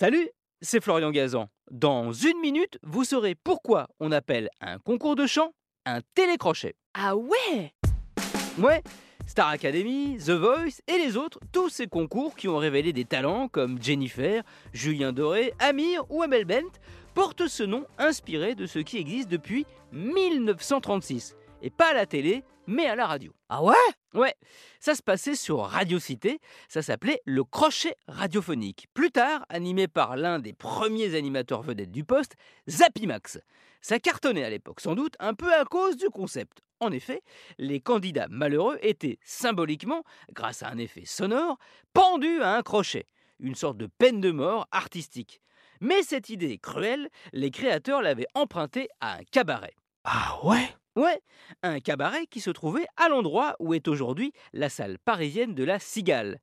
Salut, c'est Florian Gazan. Dans une minute, vous saurez pourquoi on appelle un concours de chant un télécrochet. Ah ouais Ouais, Star Academy, The Voice et les autres, tous ces concours qui ont révélé des talents comme Jennifer, Julien Doré, Amir ou Amel Bent portent ce nom inspiré de ce qui existe depuis 1936. Et pas à la télé, mais à la radio. Ah ouais? Ouais, ça se passait sur Radio Cité, ça s'appelait le crochet radiophonique. Plus tard, animé par l'un des premiers animateurs vedettes du poste, Zapimax. Ça cartonnait à l'époque, sans doute un peu à cause du concept. En effet, les candidats malheureux étaient symboliquement, grâce à un effet sonore, pendus à un crochet, une sorte de peine de mort artistique. Mais cette idée cruelle, les créateurs l'avaient empruntée à un cabaret. Ah ouais? Ouais, un cabaret qui se trouvait à l'endroit où est aujourd'hui la salle parisienne de la Cigale.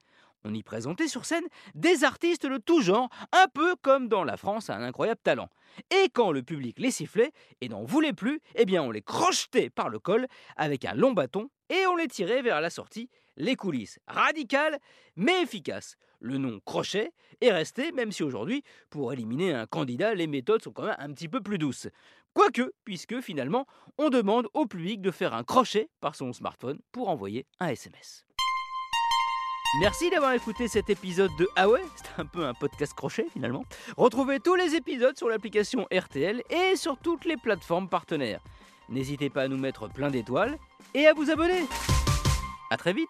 On y présentait sur scène des artistes de tout genre, un peu comme dans La France a un incroyable talent. Et quand le public les sifflait et n'en voulait plus, eh bien on les crochetait par le col avec un long bâton et on les tirait vers la sortie. Les coulisses radicales mais efficaces. Le nom crochet est resté, même si aujourd'hui, pour éliminer un candidat, les méthodes sont quand même un petit peu plus douces. Quoique, puisque finalement, on demande au public de faire un crochet par son smartphone pour envoyer un SMS. Merci d'avoir écouté cet épisode de Ah ouais, c'était un peu un podcast crochet finalement. Retrouvez tous les épisodes sur l'application RTL et sur toutes les plateformes partenaires. N'hésitez pas à nous mettre plein d'étoiles et à vous abonner. A très vite